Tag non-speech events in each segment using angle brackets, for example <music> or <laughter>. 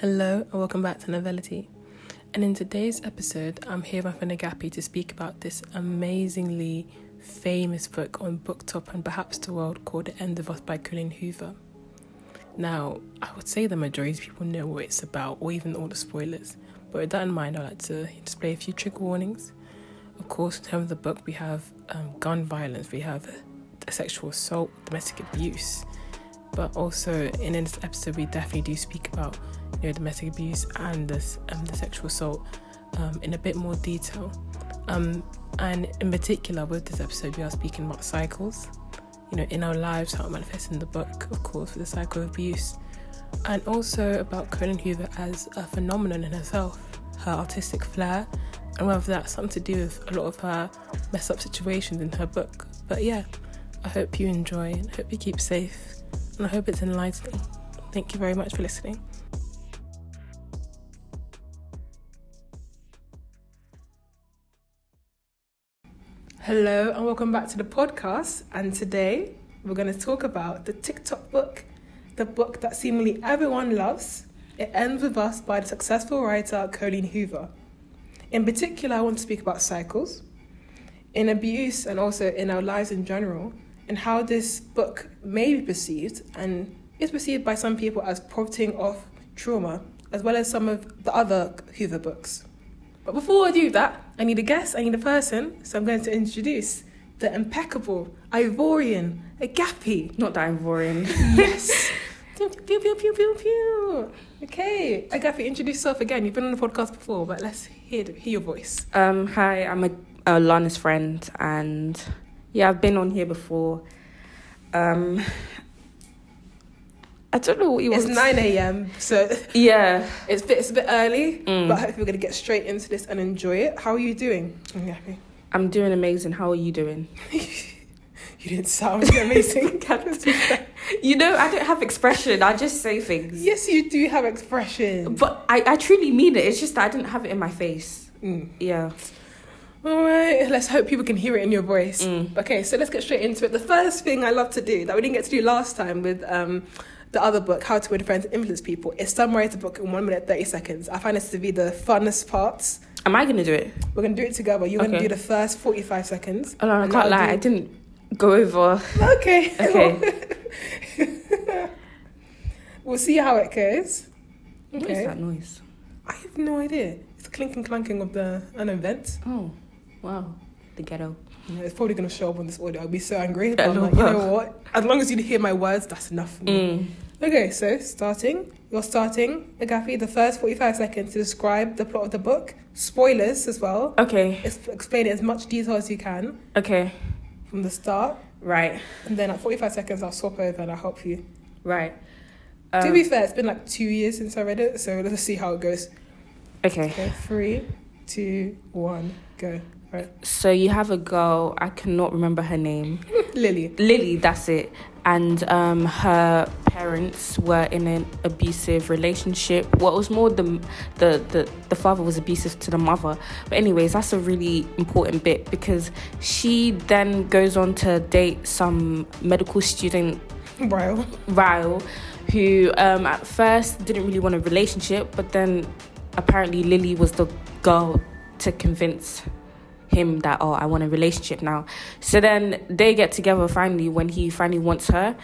Hello and welcome back to Novelity. And in today's episode, I'm here with Agapi to speak about this amazingly famous book on BookTok and perhaps the world called The End of Us by Colleen Hoover. Now, I would say the majority of people know what it's about or even all the spoilers, but with that in mind, I'd like to display a few trigger warnings. Of course, in terms of the book, we have um, gun violence, we have sexual assault, domestic abuse, but also in this episode, we definitely do speak about you know, domestic abuse and this, um, the sexual assault um, in a bit more detail. Um, and in particular, with this episode, we are speaking about cycles, you know, in our lives, how it manifests in the book, of course, with the cycle of abuse, and also about Colleen Hoover as a phenomenon in herself, her artistic flair, and whether that's something to do with a lot of her mess up situations in her book. But yeah, I hope you enjoy and hope you keep safe, and I hope it's enlightening. Thank you very much for listening. Hello and welcome back to the podcast. And today we're going to talk about the TikTok book, the book that seemingly everyone loves. It ends with us by the successful writer Colleen Hoover. In particular, I want to speak about cycles, in abuse, and also in our lives in general, and how this book may be perceived and is perceived by some people as profiting off trauma, as well as some of the other Hoover books. But before I do that, I need a guest, I need a person, so I'm going to introduce the impeccable Ivorian Agapi. Not the Ivorian. <laughs> Yes. <laughs> pew, pew, pew, pew, pew, pew. Okay, Agapi, introduce yourself again. You've been on the podcast before, but let's hear, hear your voice. Um, hi, I'm a, a Lana's friend, and yeah, I've been on here before. Um, I don't know what you want. It's 9 a.m., so Yeah. <laughs> it's a bit, it's a bit early, Mm. but hopefully we're going to get straight into this and enjoy it. How are you doing, Agapi? I'm doing amazing. How are you doing? <laughs> You didn't sound <laughs> amazing. You know, I don't have expression. I just say things. yes, you do have expression. But I, I truly mean it. It's just that I didn't have it in my face. Mm. Yeah. All right, let's hope people can hear it in your voice. Mm. Okay, so let's get straight into it. The first thing I love to do that we didn't get to do last time with um, the other book, How to Win Friends and Influence People, is summarize the book in one minute, 30 seconds. I find this to be the funnest parts. Am I going to do it? We're going to do it together. You're going to do the first 45 seconds. Oh, no, I can't lie. do- I didn't go over. Okay. <laughs> Okay. <laughs> we'll see how it goes. What is Okay. that noise? I have no idea. It's the clinking clanking of the an event. Oh, wow. The ghetto. Know, it's probably going to show up on this audio. I'll be so angry. But I'm like, you know what? As long as you hear my words, that's enough for me. Mm. Okay, so starting, you're starting, Agapi, the first 45 seconds to describe the plot of the book. Spoilers as well. Okay. Ex- Explain it as much detail as you can Okay. from the start. Right. And then at 45 seconds, I'll swap over and I'll help you. Right. to Um, be fair, it's been like two years since I read it, so let's see how it goes. okay. Okay, three, two, one, go. Right. So you have a girl, I cannot remember her name. <laughs> Lily. Lily, that's it. And um, her parents were in an abusive relationship. Well, it was more the, the the the father was abusive to the mother. But anyways, that's a really important bit because she then goes on to date some medical student Wow. Ryle, who um, at first didn't really want a relationship, but then apparently Lily was the girl to convince him that oh I want a relationship now. So then they get together finally when he finally wants her,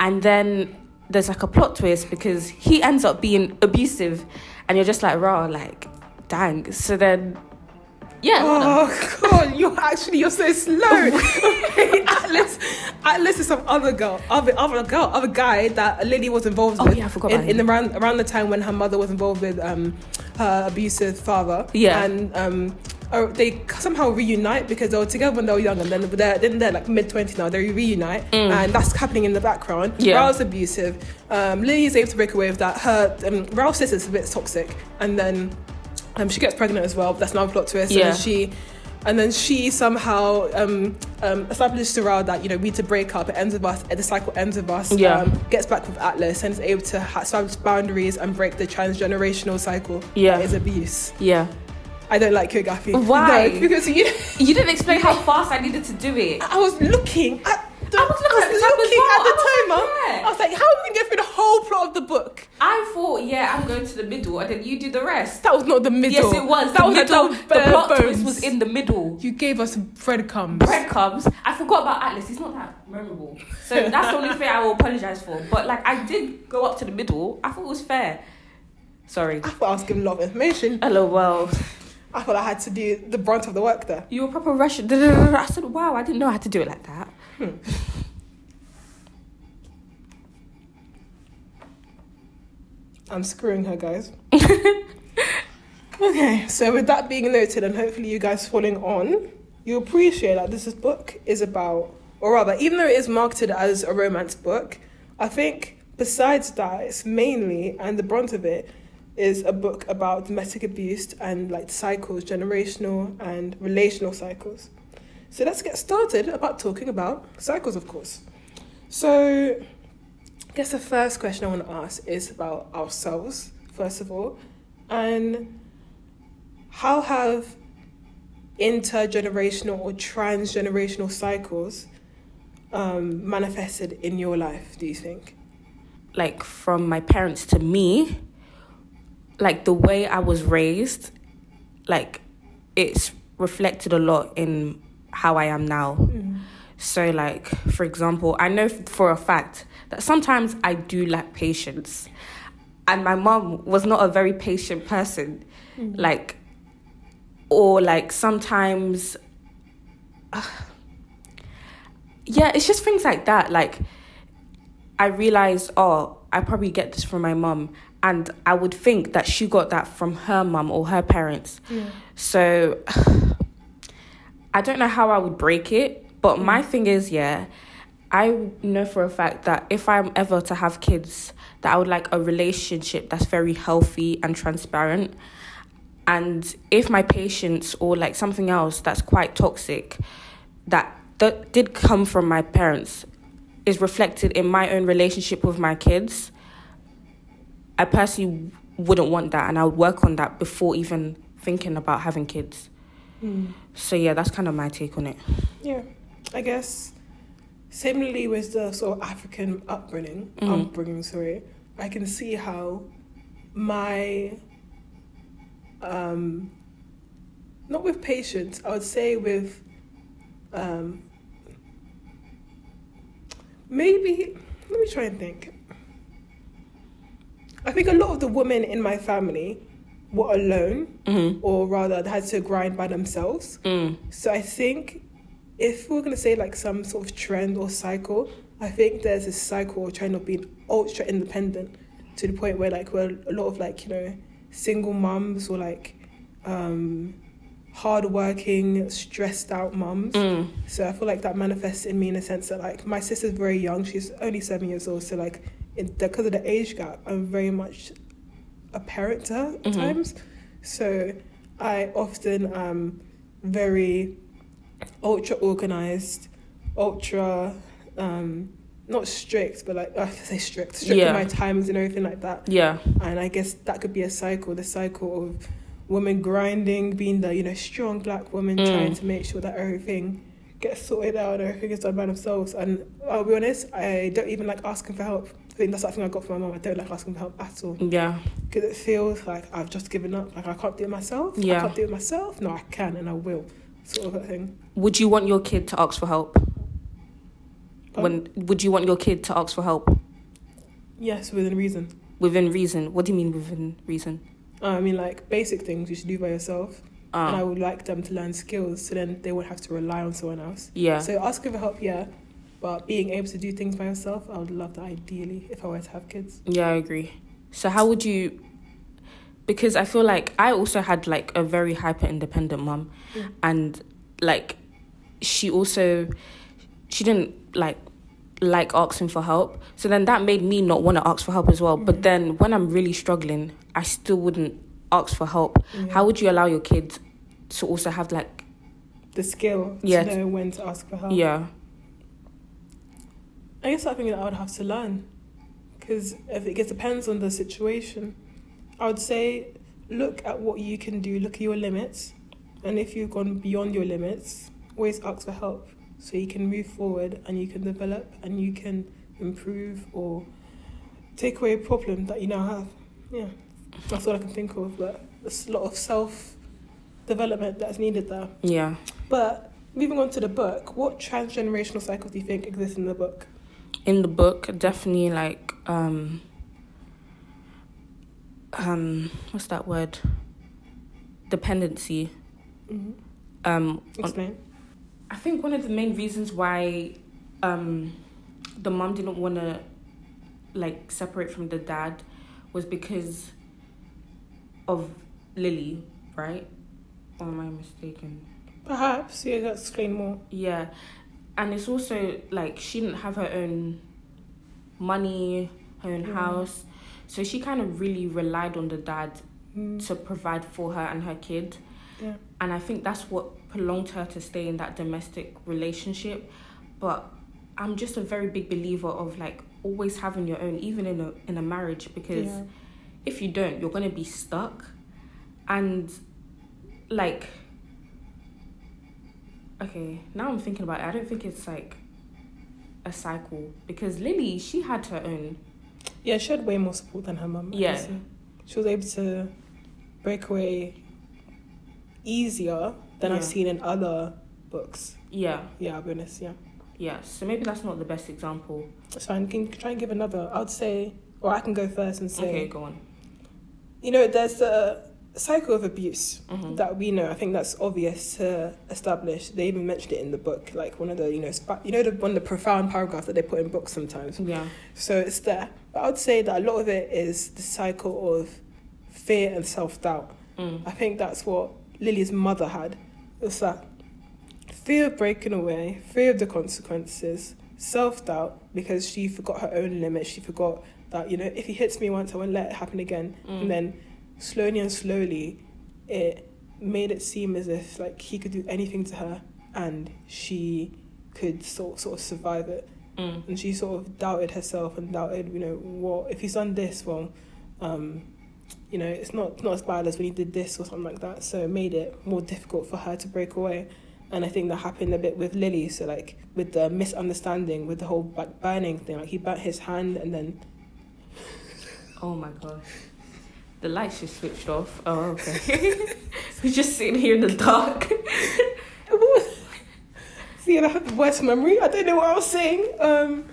and then there's like a plot twist because he ends up being abusive, and you're just like raw like dang. So then yeah. Oh god, you're actually you're so slow. <laughs> Okay, Atlas, Atlas is some other girl, other other girl, other guy that Lily was involved Oh, with. yeah, I forgot in, in around around the time when her mother was involved with um her abusive father. Yeah. and um. Oh, they somehow reunite because they were together when they were young, and then they're then they're like mid twenties now. They reunite, Mm. and that's happening in the background. Yeah. Raoul's abusive. Um, Lily is able to break away with that. Her um, Raoul's sister's a bit toxic, and then um, she gets pregnant as well. That's another plot twist. Yeah. And then she, and then she somehow um, um, establishes Raoul that you know we need to break up. It ends with us. The cycle ends with us. Yeah. Um, gets back with Atlas and is able to establish boundaries and break the transgenerational cycle. Yeah. That is abuse. Yeah. I don't like Kyogafi. <laughs> Why? No, because you. <laughs> You didn't explain how fast I needed to do it. I was looking. I, I was looking at the looking well. at the I was timer. like, yeah. I was like, how are we gonna get through the whole plot of the book? I thought, yeah, I'm going to the middle, and then you do the rest. That was not the middle. Yes, it was. That the was middle. the bare plot twist was in the middle. You gave us breadcrumbs. Breadcrumbs. I forgot about Atlas. He's not that memorable. So <laughs> that's the only thing I will apologize for. But like, I did go up to the middle. I thought it was fair. Sorry. I thought I was giving a lot of information. Hello, well, I thought I had to do the brunt of the work there. you were proper Russian. I said, wow, I didn't know how to do it like that. Hmm. I'm screwing her, guys. <laughs> okay, so with that being noted, and hopefully you guys following on, you appreciate that this book is about, or rather, even though it is marketed as a romance book, I think besides that, it's mainly and the brunt of it is a book about domestic abuse and like cycles, generational and relational cycles. So let's get started about talking about cycles, of course. So I guess the first question I want to ask is about ourselves, first of all, and how have intergenerational or transgenerational cycles um, manifested in your life, do you think? Like, from my parents to me, like, the way I was raised, like, it's reflected a lot in how I am now. Hmm. So, like, for example, I know for a fact that sometimes I do lack patience. And my mom was not a very patient person. Hmm. Like, or like sometimes, uh, yeah, it's just things like that. Like, I realized, oh, I probably get this from my mum. And I would think that she got that from her mum or her parents. Yeah. So <sighs> I don't know how I would break it, but mm. my thing is, yeah, I know for a fact that if I'm ever to have kids, that I would like a relationship that's very healthy and transparent. And if my patients or like something else that's quite toxic, that that did come from my parents, is reflected in my own relationship with my kids, I personally wouldn't want that, and I would work on that before even thinking about having kids. So yeah, that's kind of my take on it. Yeah, I guess similarly with the sort of African upbringing, Mhm. upbringing, sorry, I can see how my um not with patience, I would say with um maybe let me try and think. I think a lot of the women in my family were alone, Mm-hmm. or rather, had to grind by themselves. Mm. So I think if we're gonna say like some sort of trend or cycle, I think there's this cycle or trend of being ultra independent to the point where like we're a lot of like you know single mums or like um hardworking, stressed out mums. Mm. So I feel like that manifests in me in a sense that like my sister's very young. She's only seven years old. So like because of the age gap, I'm very much a parent to her at Mhm. times. So I often am very ultra organized, ultra um not strict, but like <laughs> I say strict, strict Yeah. with my times and everything like that. Yeah. And I guess that could be a cycle, the cycle of women grinding, being the, you know, strong black woman Mm. trying to make sure that everything gets sorted out and everything is done by themselves. And I'll be honest, I don't even like asking for help. I think that's something I got from my mum. I don't like asking for help at all. Yeah. Because it feels like I've just given up. Like I can't do it myself. Yeah. I can't do it myself. No, I can and I will. Sort of a thing. Would you want your kid to ask for help? When would you want your kid to ask for help? Yes, within reason. Within reason. What do you mean within reason? I mean, like basic things you should do by yourself. And I Uh, would like them to learn skills so then they won't have to rely on someone else. yeah. So asking for help, yeah, but being able to do things by yourself, I would love that ideally if I were to have kids. Yeah, I agree. So how would you because I feel like I also had like a very hyper independent mum Mm. and like she also she didn't like like asking for help. So then that made me not want to ask for help as well. But Mhm. then when I'm really struggling, I still wouldn't ask for help. Yeah. How would you allow your kids to also have like the skill Yeah. to know when to ask for help? yeah. I guess something that I would have to learn because if it depends on the situation, I would say look at what you can do, look at your limits, and if you've gone beyond your limits, always ask for help. so you can move forward and you can develop and you can improve or take away a problem that you now have. Yeah, that's all I can think of. But there's a lot of self development that's needed there. Yeah. But moving on to the book, what transgenerational cycles do you think exist in the book? In the book, definitely like um um what's that word? Dependency. Mm-hmm. Um on- Explain. I think one of the main reasons why um, the mom didn't want to like separate from the dad was because of Lily, right? Or am I mistaken? Perhaps, yeah, explain more. Yeah, and it's also like she didn't have her own money, her own house, so she kind of really relied on the dad Mm. to provide for her and her kid. Yeah. And I think that's what prolonged her to stay in that domestic relationship. But I'm just a very big believer of like always having your own, even in a in a marriage, because Yeah. if you don't, you're gonna be stuck. And like okay, now I'm thinking about it, I don't think it's like a cycle because Lily, she had her own. Yeah, she had way more support than her mum. Yeah. obviously. She was able to break away easier than I've seen in other books. Yeah, Yeah, I'll be honest, yeah. yeah. So maybe that's not the best example. That's fine. Can try and give another. I would say, or I can go first and say, Okay, go on. you know, there's the cycle of abuse Mhm. that we know. I think that's obvious to establish. They even mentioned it in the book, like one of the, you know, spa- you know, the one of the profound paragraphs that they put in books sometimes. Yeah. So it's there. But I would say that a lot of it is the cycle of fear and self doubt. Mm. I think that's what Lily's mother had. It's that fear of breaking away, fear of the consequences, self doubt because she forgot her own limits. She forgot that, you know, if he hits me once, I won't let it happen again. Mm. And then slowly and slowly, it made it seem as if like he could do anything to her and she could sort, sort of survive it Mm. and she sort of doubted herself and doubted, you know, what if he's done this? Well, um, you know, it's not not as bad as when he did this or something like that. So it made it more difficult for her to break away. And I think that happened a bit with Lily. So like with the misunderstanding, with the whole like burning thing, like he burnt his hand and then Oh my gosh. The lights just switched off. Oh, okay. <laughs> We're just sitting here in the dark. <laughs> see, I have the worst memory. I don't know what I was saying. Um,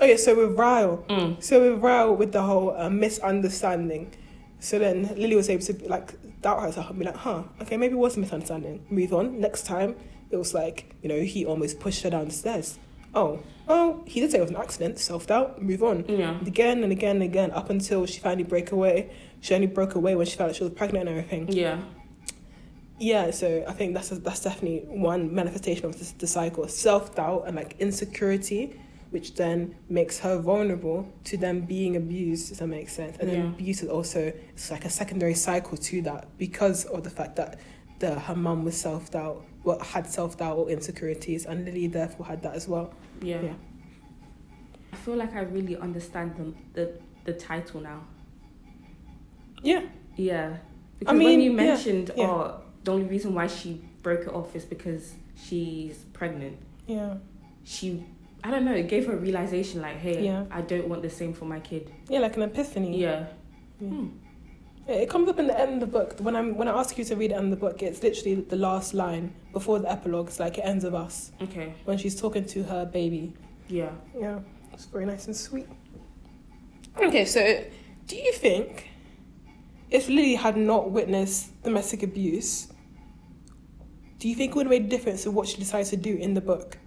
oh yeah, so with Ryle. Mm. So with Ryle, with the whole uh, misunderstanding, so then Lily was able to like doubt herself and be like, huh, okay, maybe it was a misunderstanding. Move on. Next time, it was like, you know, he almost pushed her down the stairs. Oh, oh, he did say it was an accident. Self doubt. Move on. Yeah. Again and again and again, up until she finally break away. She only broke away when she found out she was pregnant and everything. Yeah. Yeah, so I think that's that's definitely one manifestation of this, the cycle: self doubt and like insecurity, which then makes her vulnerable to them being abused. Does that make sense? And then Yeah. abuse is also it's like a secondary cycle to that because of the fact that the her mum was self doubt, well had self doubt or insecurities, and Lily therefore had that as well. Yeah. Yeah. I feel like I really understand the the, the title now. Yeah, Yeah. Because mean, when you yeah, mentioned, yeah. oh, the only reason why she broke it off is because she's pregnant. yeah, She, I don't know, it gave her a realization like, hey, Yeah. I don't want the same for my kid. yeah, like an epiphany. Yeah. Yeah. Hmm. It comes up in the end of the book. When I'm when I ask you to read it in the book, it's literally the last line before the epilogue. It's like it ends with us Okay. when she's talking to her baby. Yeah. Yeah, it's very nice and sweet. Okay, so do you think if Lily had not witnessed domestic abuse, do you think it would have made a difference to what she decides to do in the book?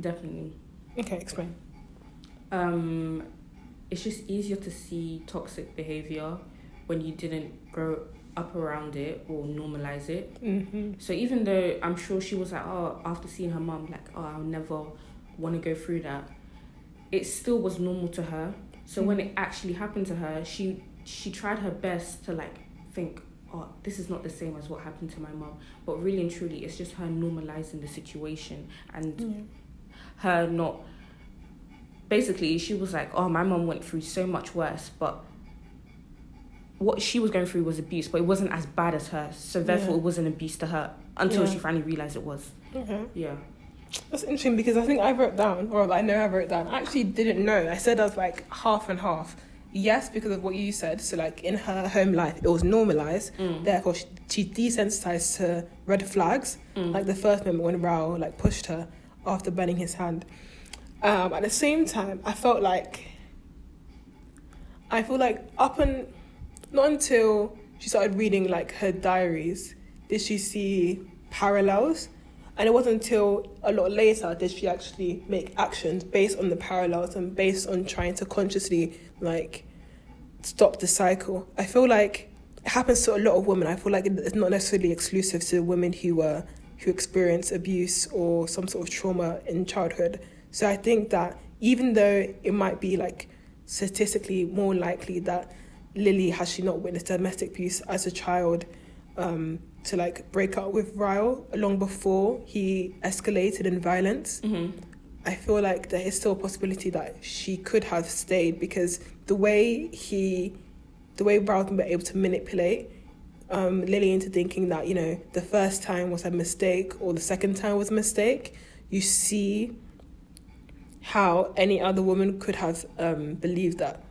Definitely. Okay, explain. um, it's just easier to see toxic behavior when you didn't grow up around it or normalize it. Mm-hmm. So even though I'm sure she was like, oh, after seeing her mom, like, oh, I'll never want to go through that. It still was normal to her. So when it actually happened to her, she she tried her best to like think, oh, this is not the same as what happened to my mom. But really and truly, it's just her normalizing the situation and Yeah. her not basically she was like oh my mom went through so much worse but what she was going through was abuse, but it wasn't as bad as her. So therefore, Yeah. it wasn't abuse to her until Yeah. she finally realized it was. Okay. Yeah. That's interesting because I think I wrote down, or I know I wrote down. I actually didn't know. I said I was like half and half. Yes, because of what you said. So like in her home life, it was normalized. Mm. Therefore, she, she desensitized to red flags. Mm. Like the first moment when Rao like pushed her after burning his hand. Um, at the same time, I felt like I feel like up and not until she started reading like her diaries did she see parallels, and it wasn't until a lot later did she actually make actions based on the parallels and based on trying to consciously like stop the cycle. I feel like it happens to a lot of women. I feel like it's not necessarily exclusive to women who uh, who experience abuse or some sort of trauma in childhood. So I think that even though it might be like statistically more likely that Lily has she not witnessed domestic abuse as a child um, to like break up with Ryle long before he escalated in violence. hmm I feel like there is still a possibility that she could have stayed because the way he, the way Broughton were able to manipulate um, Lily into thinking that you know the first time was a mistake or the second time was a mistake, you see how any other woman could have um, believed that.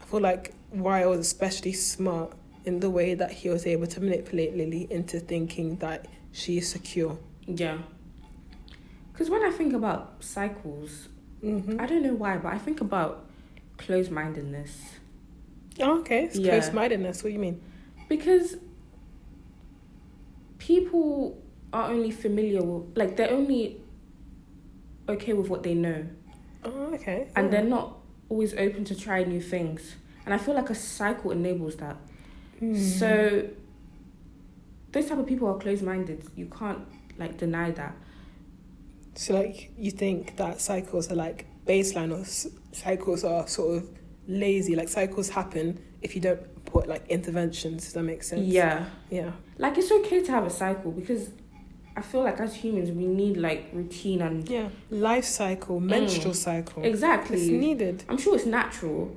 I feel like Ryle was especially smart in the way that he was able to manipulate Lily into thinking that she is secure. Yeah. Because when I think about cycles, Mm-hmm. I don't know why, but I think about closed mindedness. Oh, okay, it's Yeah. close-mindedness. What do you mean? Because people are only familiar with, like, they're only okay with what they know. Oh, okay. And Oh. they're not always open to try new things. And I feel like a cycle enables that. Hmm. So those type of people are closed minded. You can't like deny that. So, like, you think that cycles are like baseline, or s- cycles are sort of lazy. Like, cycles happen if you don't put like interventions. Does that make sense? Yeah. Yeah. Like it's okay to have a cycle because I feel like as humans we need like routine and Yeah. Life cycle, menstrual mm. cycle. Exactly it's needed. I'm sure it's natural.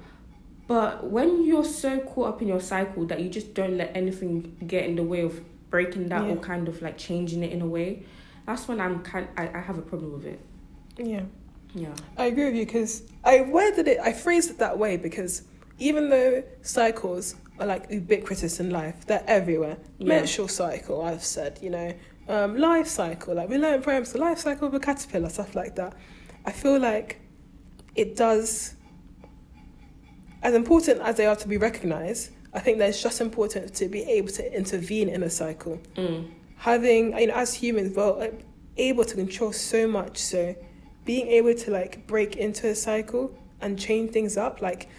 But when you're so caught up in your cycle that you just don't let anything get in the way of breaking that or kind of like changing it in a way, that's when I'm kind I, I have a problem with it. Yeah. Yeah. I agree with you because I worded it, I phrased it that way because even though cycles are like ubiquitous in life, they're everywhere. Yeah. Menstrual cycle, I've said, you know, um, life cycle, like we learn poems, the life cycle of a caterpillar, stuff like that. I feel like it does, as important as they are to be recognized, I think that it's just important to be able to intervene in a cycle Mm. having you know as humans we're like, able to control so much so being able to like break into a cycle and change things up like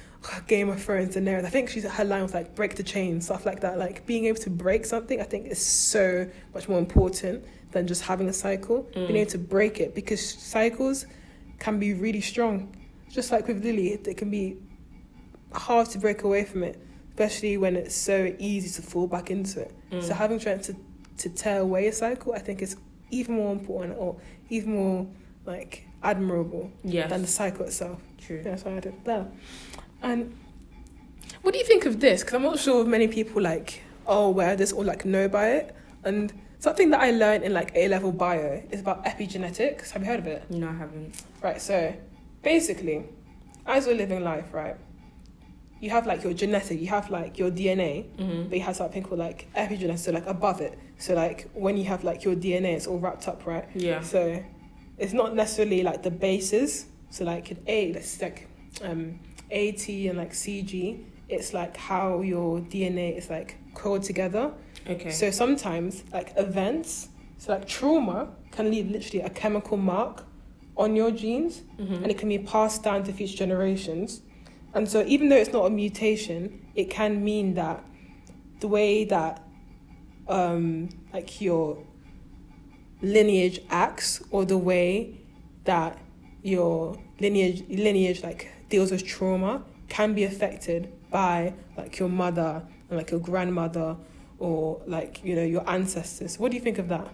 Game of Thrones and Daenerys I think she's her line was like break the chain stuff like that like being able to break something I think is so much more important than just having a cycle being Mm. able to break it because cycles can be really strong just like with Lily it can be hard to break away from it especially when it's so easy to fall back into it Mm. so having tried to to tear away a cycle, I think is even more important or even more like admirable yes. than the cycle itself. True. That's why I did that. And what do you think of this? Because I'm not sure if many people like are aware of this or like know about it. And something that I learned in like A level bio is about epigenetics. Have you heard of it? No, I haven't. Right. So basically, as we're living life, right, you have like your genetic, you have like your DNA, Mm-hmm. but you have something called like epigenetics, so like above it. So like when you have like your DNA, it's all wrapped up, right? Yeah. So it's not necessarily like the bases. So like in A, let's like um, AT and like CG. It's like how your DNA is like coiled together. Okay. So sometimes like events, so like trauma can leave literally a chemical mark on your genes mm-hmm. and it can be passed down to future generations. And so, even though it's not a mutation, it can mean that the way that um, like your lineage acts, or the way that your lineage lineage like deals with trauma, can be affected by like your mother and like your grandmother or like you know your ancestors. What do you think of that?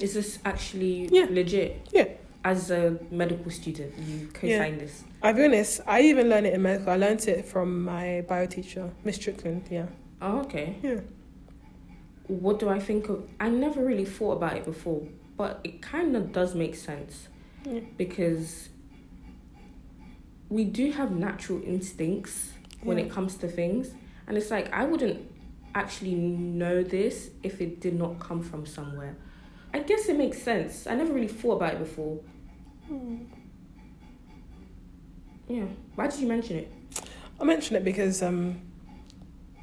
Is this actually Yeah. legit? Yeah. As a medical student, you co-sign this. I'll be honest, I even learned it in medical. I learned it from my bio teacher, Miss Strickland, yeah. Oh, okay. Yeah. What do I think of? I never really thought about it before, but it kind of does make sense Yeah. because we do have natural instincts when Yeah. it comes to things, and it's like I wouldn't actually know this if it did not come from somewhere. I guess it makes sense. I never really thought about it before. Yeah. Why did you mention it? I mention it because um,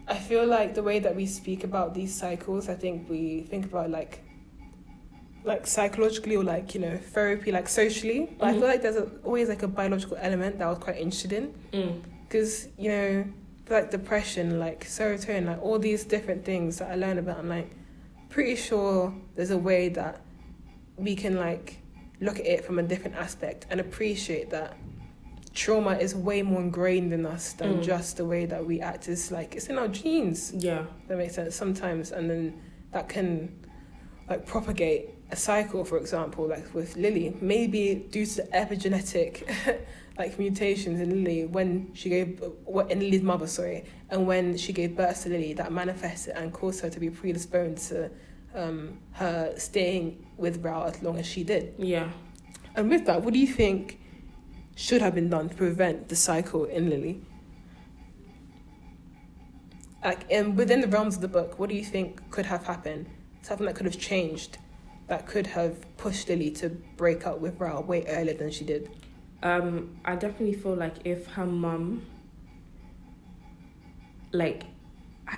I feel like the way that we speak about these cycles, I think we think about like like psychologically or like you know therapy, like socially. But I feel like there's a, always like a biological element that I was quite interested in Mm. because you know like depression, like serotonin, like all these different things that I learn about. I'm like pretty sure there's a way that we can like look at it from a different aspect and appreciate that trauma is way more ingrained in us than Mm. just the way that we act. It's like it's in our genes. Yeah. That makes sense sometimes, and then that can like propagate a cycle. For example, like with Lily, maybe due to epigenetic <laughs> like mutations in Lily when she gave what in Lily's mother, sorry, and when she gave birth to Lily, that manifested and caused her to be predisposed to um, her staying with Rao as long as she did. Yeah. And with that, what do you think should have been done to prevent the cycle in Lily? Like, and within the realms of the book, what do you think could have happened? Something that could have changed, that could have pushed Lily to break up with Rao way earlier than she did. Um, I definitely feel like if her mum, like,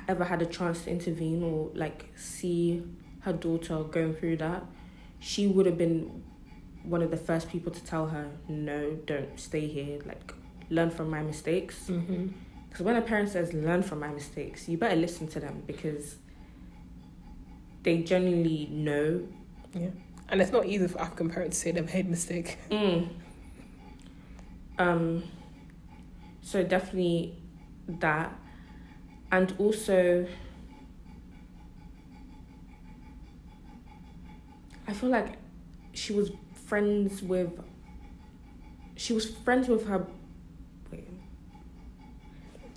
ever had a chance to intervene or like see her daughter going through that, she would have been one of the first people to tell her, no, don't stay here. Like, learn from my mistakes. Mm-hmm. Because when a parent says, learn from my mistakes, you better listen to them because they genuinely know. Yeah. And it's not easy for African parents to say they've made a mistake. Mm. Um, so definitely that. And also, I feel like she was friends with. She was friends with her. Wait,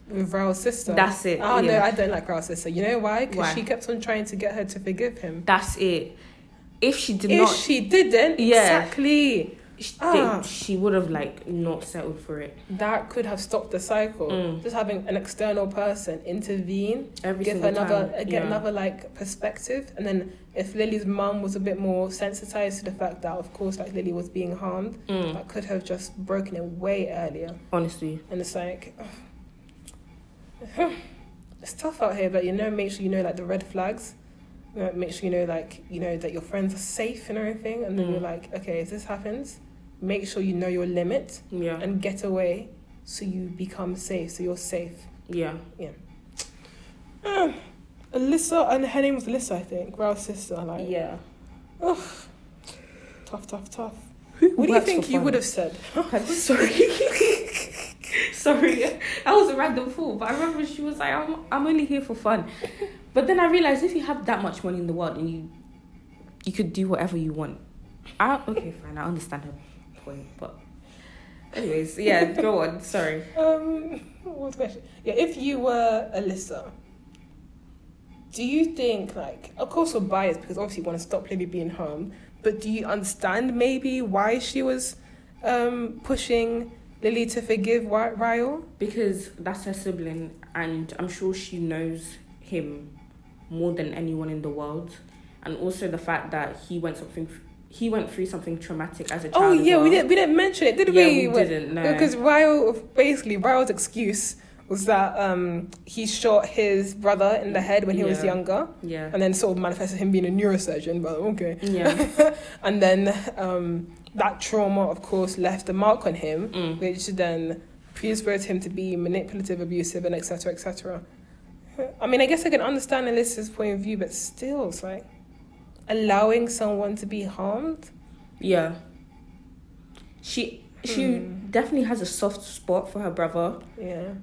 With Rao's sister. that's it. Oh, no, yeah. I don't like Rao's sister. You know? Why? Because she kept on trying to get her to forgive him. That's it. If she did not. if not, she didn't, Yeah. exactly. she, Ah. she would have like not settled for it. that could have stopped the cycle. Mm. Just having an external person intervene, Every give her another, time. get yeah. another like perspective, and then if Lily's mum was a bit more sensitized to the fact that, of course, like Lily was being harmed, Mm. that could have just broken it way earlier. Honestly, And it's like, <sighs> it's tough out here, but you know, make sure you know like the red flags. You make sure you know like you know that your friends are safe and everything, and then Mm. you're like, okay, if this happens, make sure you know your limit yeah, and get away so you become safe so you're safe. Yeah. um, alyssa and her name was alyssa i think Rao's sister like. Yeah. Ugh, tough tough tough. What do you think you would have said? <laughs> Sorry. <laughs> <laughs> Sorry. That was a random fool, but I remember she was like, I'm, I'm only here for fun. But then I realized if you have that much money in the world and you you could do whatever you want. I, okay, fine, I understand her point, but anyways, yeah, go on. Sorry. um what's the question yeah if you were alyssa do you think like of course we're biased because obviously you want to stop lily being harmed but do you understand maybe why she was um pushing lily to forgive Ryle? Because that's her sibling, and I'm sure she knows him more than anyone in the world. And also the fact that he went something, he went through something traumatic as a oh, child. Oh yeah, we didn't we didn't mention it, did Yeah, we? we didn't. No. Because Ryle basically Ryle's excuse was that um he shot his brother in the head when he was younger, yeah, and then sort of manifested him being a neurosurgeon. But okay, yeah, <laughs> and then um that trauma, of course, left a mark on him, mm. which then predisposed him to be manipulative, abusive, and etc. etc. I mean, I guess I can understand Alyssa's point of view, but still, it's like allowing someone to be harmed. yeah. She she Hmm. definitely has a soft spot for her brother, Yeah.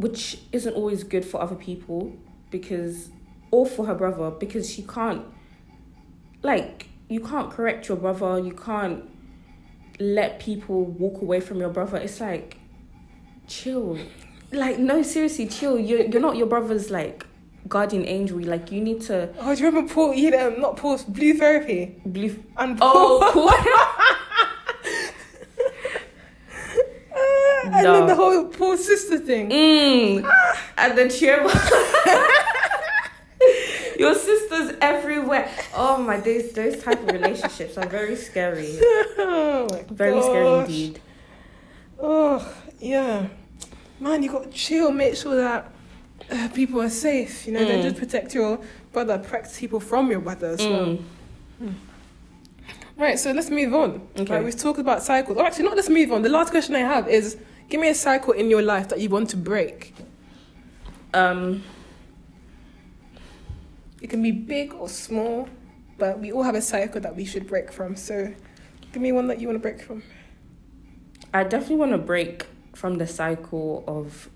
Which isn't always good for other people because, or for her brother because she can't, like, you can't correct your brother. You can't let people walk away from your brother. It's like chill. Like no, seriously, chill. You're you're not your brother's like guardian angel. Like you need to Oh, do you remember Paul? You um, know, not Paul's blue therapy blue and oh, Paul. <laughs> Oh, cool. Uh, and then the whole poor sister thing. Mm. And then cheer. <laughs> Your sister's everywhere. Oh my days, those type of relationships are very scary. <laughs> oh Very scary indeed. Oh, yeah. Man, you got to chill, make sure that uh, people are safe. You know, Mm. just protect your brother, protect people from your brother as well. Mm. Right, so let's move on. Okay. Right, we've talked about cycles. Oh, actually, not let's move on. The last question I have is give me a cycle in your life that you want to break. Um, It can be big or small, but we all have a cycle that we should break from. So give me one that you want to break from. I definitely want to break from the cycle of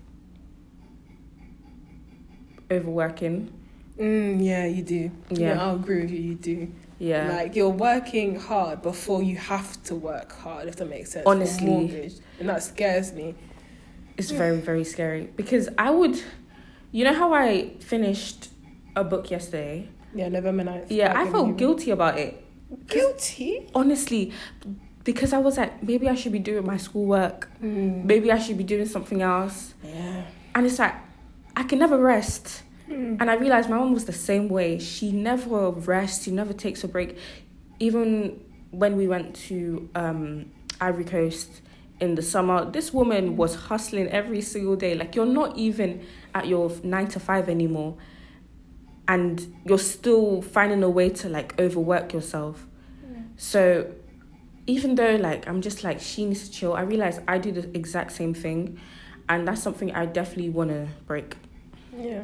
overworking. Mm, yeah, you do. Yeah. I'll agree with you. You do. Yeah. Like you're working hard before you have to work hard, if that makes sense. Honestly. mortgage. and that scares me. It's very, very scary because I would, you know how I finished a book yesterday? Yeah, November 9th. Yeah, I felt guilty about it. Guilty. Honestly, because I was like, maybe I should be doing my schoolwork. Mm. Maybe I should be doing something else. Yeah. And it's like, I can never rest. Mm. And I realized my mom was the same way. She never rests, she never takes a break. Even when we went to um, Ivory Coast in the summer, this woman was hustling every single day. Like, you're not even at your nine to five anymore. And you're still finding a way to like overwork yourself. So even though like I'm just like she needs to chill, I realize I do the exact same thing. And that's something I definitely want to break. Yeah.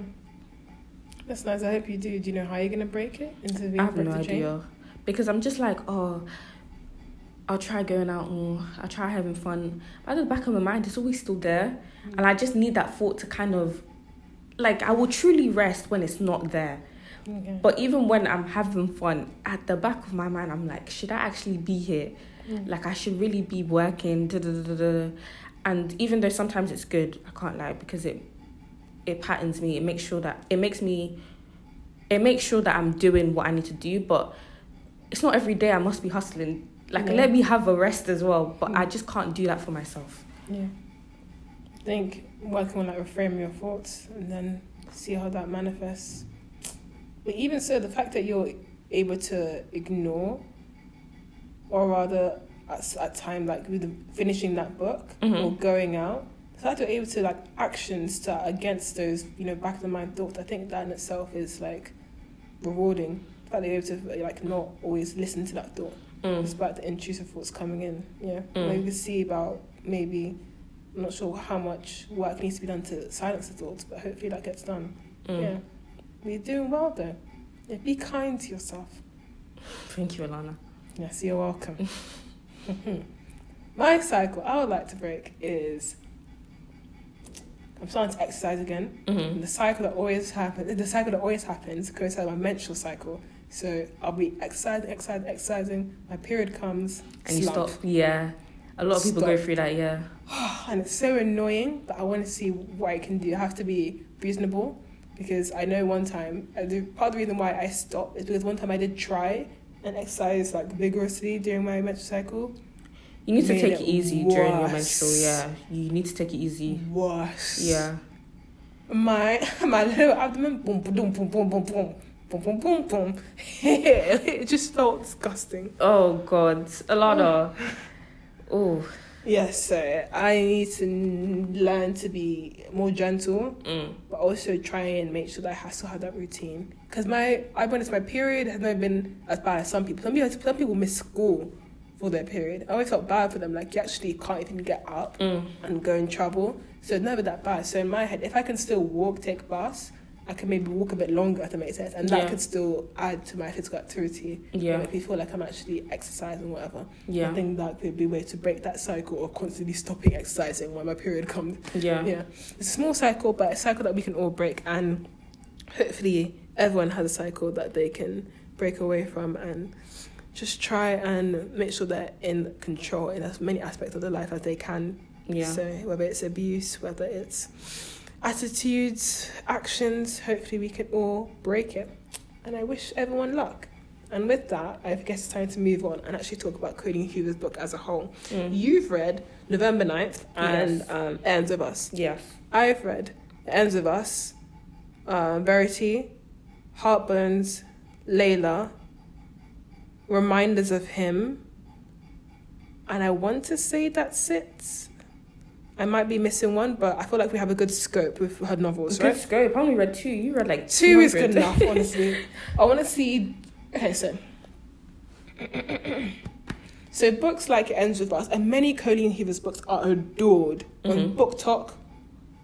That's nice. I hope you do. Do you know how you're gonna break it? Into being I have no break the chain? idea because I'm just like, oh, I'll try going out more. I'll try having fun. But at the back of my mind, it's always still there, and I just need that thought to kind of, like, I will truly rest when it's not there. Okay. But even when I'm having fun, at the back of my mind, I'm like, should I actually be here? Mm. Like, I should really be working. Da, da, da, da. And even though sometimes it's good, I can't lie because it it patterns me. It makes sure that it makes me it makes sure that I'm doing what I need to do. But it's not every day I must be hustling. Like, Yeah. let me have a rest as well. But I just can't do that for myself. Yeah. I think working on like reframing your thoughts and then see how that manifests. But even so, the fact that you're able to ignore, or rather, at, at time like with the, finishing that book Mhm. or going out, the fact that you're able to like actions are against those you know back of the mind thoughts. I think that in itself is like rewarding. The fact that you're able to like not always listen to that thought Mm. despite the intrusive thoughts coming in. Yeah, Mm. could see about maybe. I'm not sure how much work needs to be done to silence the thoughts, but hopefully that gets done. Mm. Yeah, you're doing well though. Yeah, be kind to yourself. Thank you, Alana. Yes, you're welcome. <laughs> My cycle I would like to break is I'm starting to exercise again. hmm And the cycle that always happens, the cycle that always happens coincides with my menstrual cycle. So I'll be exercising, exercising, exercising. My period comes, And you stop. Yeah. A lot of people go through that. Yeah. <sighs> and it's so annoying that I want to see what I can do. I have to be reasonable because I know one time, part of the reason why I stopped is because one time I did try and exercise like vigorously during my menstrual cycle. You need to take it it easy during your menstrual. Yeah. You need to take it easy. Worse. Yeah. My my little abdomen, boom, boom, boom, boom, boom, boom, boom, boom, boom, boom. it just felt disgusting. Oh God, Alana. Oh. Yes, so I need to learn to be more gentle. Mm. but also try and make sure that I have still have that routine. Because my, I honest, my period has never been as bad as some people. Some people, some people miss school for their period. I always felt bad for them. Like you actually can't even get up Mm. and go in trouble. So it's never that bad. So in my head, if I can still walk, take bus, I can maybe walk a bit longer. If that makes sense, and that Yeah. could still add to my physical activity. Yeah. make me feel like I'm actually exercising, whatever. Yeah. I think that could be a way to break that cycle of constantly stopping exercising when my period comes. Yeah. Yeah, it's a small cycle, but a cycle that we can all break, and hopefully everyone has a cycle that they can break away from and just try and make sure they're in control in as many aspects of their life as they can Yeah. So whether it's abuse, whether it's attitudes, actions, hopefully we can all break it. And I wish everyone luck. And with that, I guess it's time to move on and actually talk about Colleen Hoover's book as a whole. Mm. You've read November 9th and Yes. um, Ends of Us. Yes. I've read Ends of Us, uh, Verity, Heart Bones, Layla, Reminders of Him, and I want to say that's it. I might be missing one, but I feel like we have a good scope with her novels, Good right? scope. I only read two. You read like Two is good enough, <laughs> honestly. I want to see. Okay, so. <clears throat> so books like It Ends With Us and many Colleen Hoover's books are adored on Mhm. BookTok.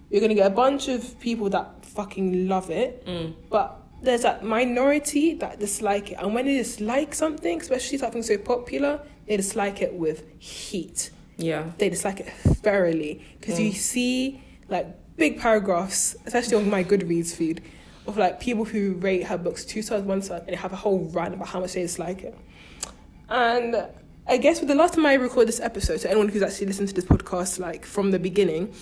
You're gonna get a bunch of people that fucking love it, Mm. but there's that minority that dislike it. And when they dislike something, especially something so popular, they dislike it with heat Yeah. they dislike it thoroughly because you Mm. see like big paragraphs, especially on my Goodreads feed, of like people who rate her books two stars, one star, and they have a whole rant about how much they dislike it. And I guess with the last time I record this episode, so anyone who's actually listened to this podcast like from the beginning,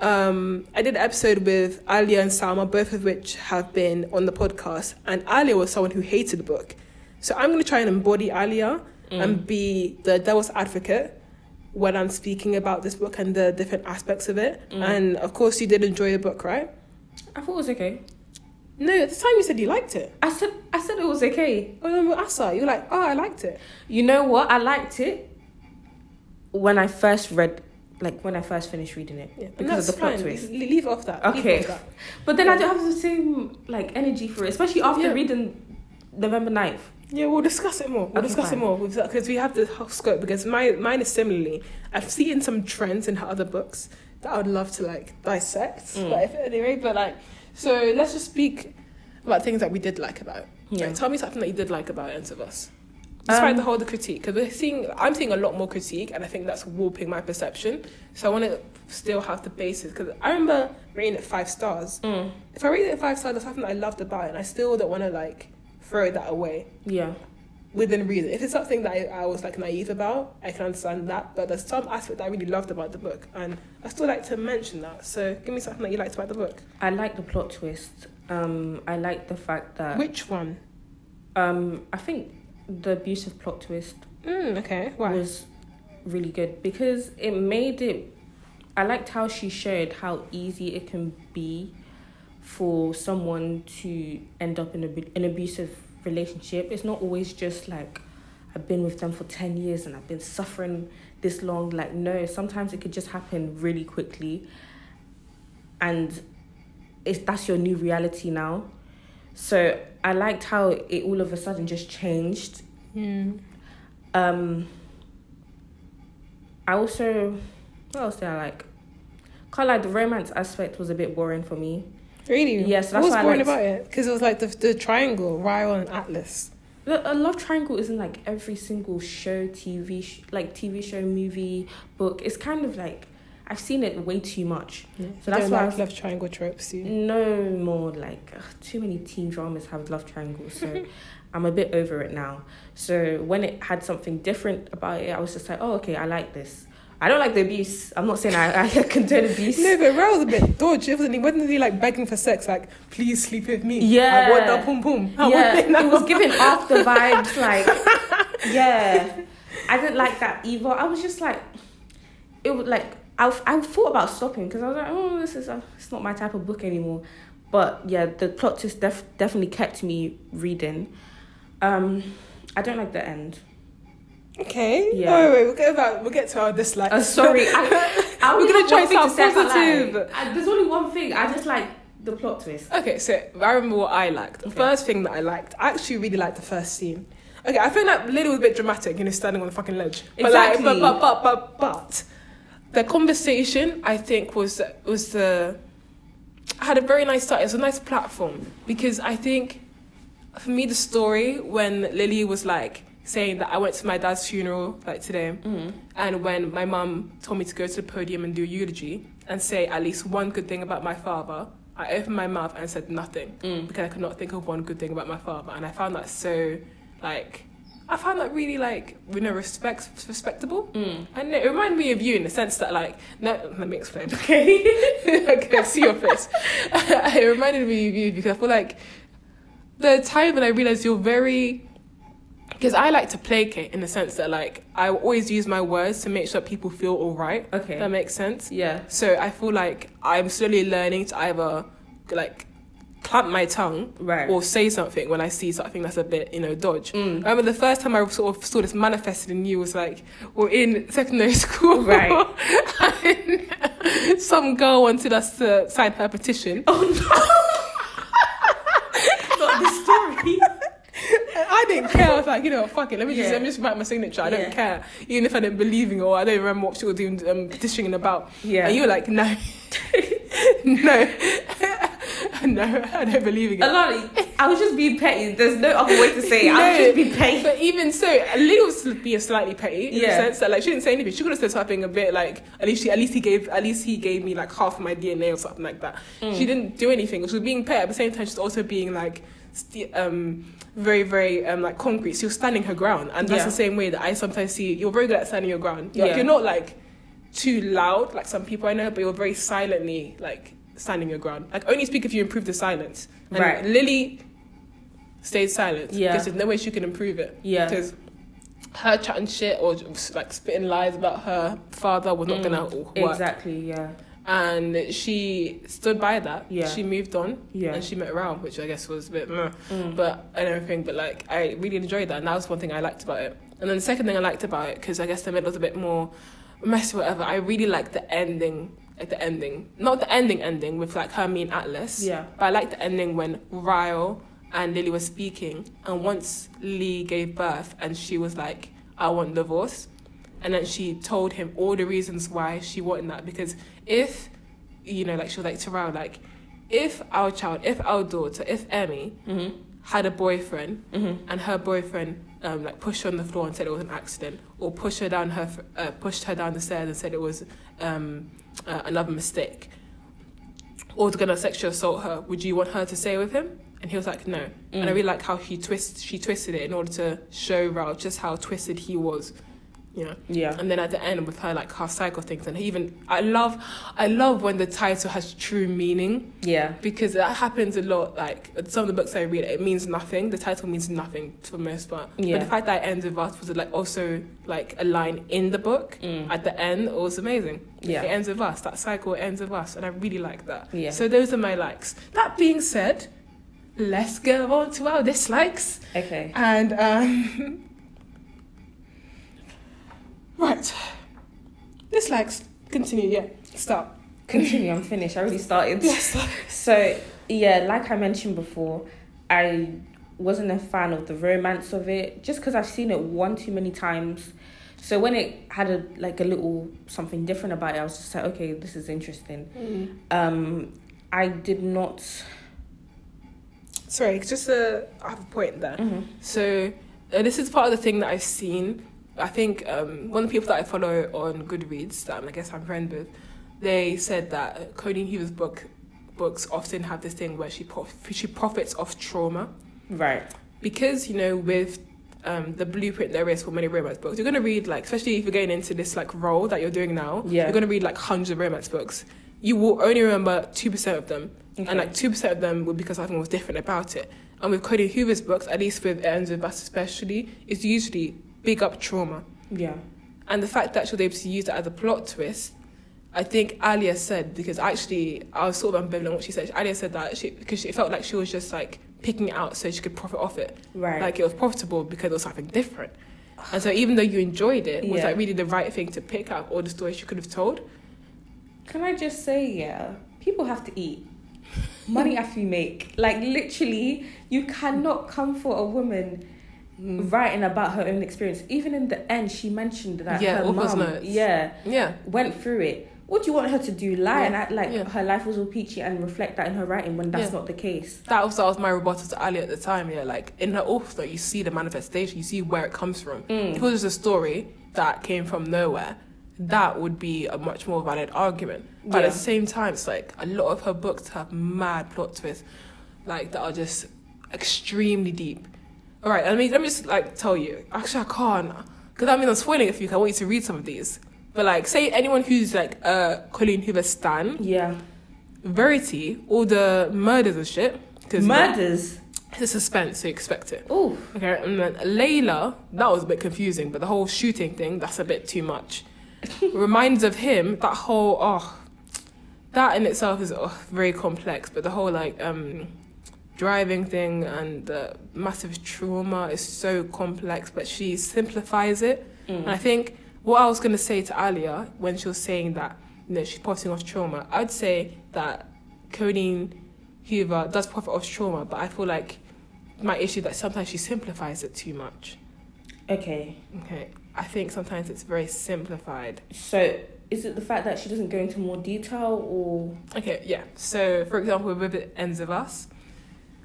um, I did an episode with Alia and Salma, both of which have been on the podcast, and Alia was someone who hated the book. So I'm going to try and embody Alia Mm. and be the devil's advocate when I'm speaking about this book and the different aspects of it. Mm. And of course, you did enjoy the book, right? I thought it was okay. No, at the time you said you liked it. I said I said it was okay. Oh, no, Asa, you were like, oh, I liked it. You know what? I liked it when I first read, like when I first finished reading it, Yeah, because of the plot fine. twist. Le- Leave off that. Okay. off that. <laughs> But then I don't have the same like energy for it, especially after Yeah. reading November 9th. Yeah, we'll discuss it more. We'll Okay, discuss fine. it more because we have the whole scope. Because my mine is similarly. I've seen some trends in her other books that I would love to like dissect. Mm. But if, anyway, but like, so let's just speak about things that we did like about. it. Yeah. Right, tell me something that you did like about Ends of Us. Despite Um, the whole the critique, because we're seeing, I'm seeing a lot more critique, and I think that's warping my perception. So I want to still have the basis because I remember rating it five stars. Mm. If I rate it five stars, that's something that I loved about it, and I still don't want to like throw that away Yeah. within reason. If it's something that I, I was like naive about, I can understand that. But there's some aspect that I really loved about the book, and I still like to mention that. So give me something that you liked about the book. I like the plot twist. Um, I like the fact that Which one? um, I think the abusive plot twist Mm, okay, why? was really good because it made it. I liked how she showed how easy it can be for someone to end up in a, an abusive relationship. It's not always just like I've been with them for 10 years and I've been suffering this long. Like, no, sometimes it could just happen really quickly. And it's, that's your new reality now. So I liked how it all of a sudden just changed Mm. um, I also, what else did I like? Can't like the romance aspect was a bit boring for me. Really? Yes, What that's was why boring liked- about it? Because it was like the the triangle, Ryle and Atlas. A love triangle isn't like every single show, TV, sh- like TV show, movie, book. It's kind of like I've seen it way too much. So So that's why I like love triangle tropes. You. No more like ugh, too many teen dramas have love triangles. So <laughs> I'm a bit over it now. So when it had something different about it, I was just like, oh okay, I like this. I don't like the abuse. I'm not saying I, I <laughs> condone abuse. No, but Ryle was a bit dodgy, wasn't he? Wasn't he like begging for sex? Like, please sleep with me. Yeah. I want the pum pum. I yeah, want it was giving off the vibes <laughs> like yeah. I didn't like that either. I was just like it was like I, I thought about stopping because I was like oh this is a, it's not my type of book anymore. But yeah, the plot just def- definitely kept me reading. Um, I don't like the end. Okay. Yeah. Oh, wait, wait, we'll get about we'll get to our dislikes. Uh, sorry, <laughs> I, I We're gonna try to to sound say about positive. I, there's only one thing. I just like the plot twist. Okay, so I remember what I liked. The Okay. first thing that I liked, I actually really liked the first scene. Okay, I feel like Lily was a bit dramatic, you know, standing on the fucking ledge. But Exactly. like, but but but but but the conversation I think was was the had a very nice start. It was a nice platform because I think for me the story when Lily was like saying that I went to my dad's funeral like today. Mm. And when my mum told me to go to the podium and do a eulogy and say at least one good thing about my father, I opened my mouth and said nothing Mm. because I could not think of one good thing about my father. And I found that so, like, I found that really like you know respect respectable. Mm. And it reminded me of you in the sense that like no let me explain. <laughs> Okay. <laughs> okay, see your face. <laughs> it reminded me of you because I feel like the time when I realized you're very because I like to placate in the sense that like I always use my words to make sure people feel all right. Okay. That makes sense. Yeah. So I feel like I'm slowly learning to either like clamp my tongue Right. or say something when I see something that's a bit, you know, dodge. Mm. I remember the first time I sort of saw this manifested in you was like, we're in secondary <laughs> school. Right. and <laughs> some girl wanted us to sign her petition. Oh no! <laughs> Not the story. I didn't care. I was like, you know, fuck it. Let me just Yeah. let me just write my signature. I don't Yeah. care, even if I didn't believe in it or I don't remember what she was doing um, petitioning about. Yeah. And you were like, no, no, <laughs> no, I don't believe in it. Alani, I was just being petty. There's no other way to say it. I was <laughs> No, just being petty. But even so, Lily was being slightly petty in Yeah. the sense that like she didn't say anything. She could have said something a bit like at least she at least he gave at least he gave me like half of my DNA or something like that. Mm. She didn't do anything. She was being petty at the same time. She's also being like st- um very very um like concrete. She was standing her ground, and that's Yeah. the same way that I sometimes see you're very good at standing your ground. You're, Yeah. you're not like too loud like some people I know, but you're very silently like standing your ground. Like only speak if you improve the silence. And Right. Lily stayed silent Yeah. because there's no way she can improve it Yeah. because her chatting shit or like spitting lies about her father was not Mm, gonna work. Exactly, yeah. And she stood by that. Yeah. She moved on Yeah. and she met Ryle, which I guess was a bit meh, Mm. but and everything. But like I really enjoyed that, and that was one thing I liked about it. And then the second thing I liked about it, because I guess the middle was a bit more messy, whatever. I really liked the ending. Like the ending, not the ending ending with like her mean Atlas. Yeah. But I liked the ending when Ryle and Lily were speaking, and once Lee gave birth, and she was like, "I want divorce," and then she told him all the reasons why she wanted that. Because if, you know, like she was like to Ryle, like, if our child, if our daughter, if Emmy Mm-hmm. had a boyfriend, Mm-hmm. and her boyfriend um, like pushed her on the floor and said it was an accident, or pushed her down her uh, pushed her down the stairs and said it was um, uh, another mistake, or was gonna sexually assault her, would you want her to stay with him? And he was like, no. And I Mm. really like how he twist she twisted it in order to show Ralph just how twisted he was, you know. Yeah. And then at the end with her like her cycle things, and even I love I love when the title has true meaning Yeah. because that happens a lot. Like some of the books I read, it means nothing. The title means nothing for most part. Yeah. But the fact that it ends with us was like also like a line in the book Mm. at the end it was amazing. Yeah. It ends with us. That cycle ends with us, and I really like that. Yeah. So those are my likes. That being said, let's go on to our dislikes. Okay. And um, <laughs> right, dislikes. Continue. Yeah, start. Continue, I'm finished. I already started. <laughs> Yes. So, yeah, like I mentioned before, I wasn't a fan of the romance of it just because I've seen it one too many times. So when it had a like a little something different about it, I was just like, okay, this is interesting. Um, I did not. Sorry, it's just a, I have a point there. Mhm. So uh, this is part of the thing that I've seen. I think um, one of the people that I follow on Goodreads, that I guess I'm friends with, they said that Colleen Hoover's book books often have this thing where she prof- she profits off trauma Right. because you know with um, the blueprint there is for many romance books. You're gonna read like, especially if you're getting into this like role that you're doing now. Yeah. You're gonna read like hundreds of romance books. You will only remember two percent of them, Okay. and like two percent of them would because something was different about it. And with Colleen Hoover's books, at least with Ends with Us especially, is usually big up trauma. yeah. And the fact that she was able to use that as a plot twist, I think Alia said because actually I was sort of ambivalent on what she said. Alia said that she because she felt like she was just like picking it out so she could profit off it. Right. Like it was profitable because it was something different. And so even though you enjoyed it, was Yeah. that really the right thing to pick up all the stories she could have told? Can I just say, yeah, people have to eat. Money <laughs> have to make. Like literally, you cannot come for a woman writing about her own experience. Even in the end, she mentioned that Yeah, her mum, notes. yeah, Yeah. went through it. What do you want her to do? Lie Yeah, and act like yeah. her life was all peachy and reflect that in her writing when that's not the case. That that was my rebuttal to Ali at the time. Yeah, like in her author, you see the manifestation, you see where it comes from. Mm. If it was just a story that came from nowhere, that would be a much more valid argument. But at the same time, it's like a lot of her books have mad plot twists, like that are just extremely deep. All right, let me let me just like tell you. Actually, I can't because I mean I'm spoiling it for you. 'cause I want you to read some of these. But like, say anyone who's like uh Colleen Hoover stan, Yeah. Verity, all the murders and shit. Because Murders. it's a suspense, so you expect it. Oh. Okay, and then Layla, that was a bit confusing, but the whole shooting thing, that's a bit too much. <laughs> Reminds of him, that whole, oh, that in itself is oh, very complex, but the whole like um, driving thing and the massive trauma is so complex, but she simplifies it. And I mm. think what I was going to say to Alia when she was saying that, you know, she's profiting off trauma, I'd say that Colleen Hoover does profit off trauma, but I feel like my issue that sometimes she simplifies it too much. Okay. Okay, I think sometimes it's very simplified. So is it the fact that she doesn't go into more detail or Okay, yeah. So, for example, with It Ends of Us,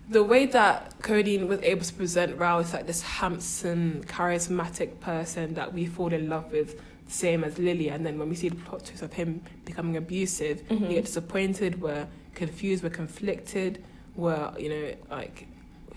the way that Colleen was able to present Ryle is like this handsome, charismatic person that we fall in love with, same as Lily. And then when we see the plot twist of him becoming abusive, Mhm. we get disappointed, we're confused, we're conflicted, we're, you know, like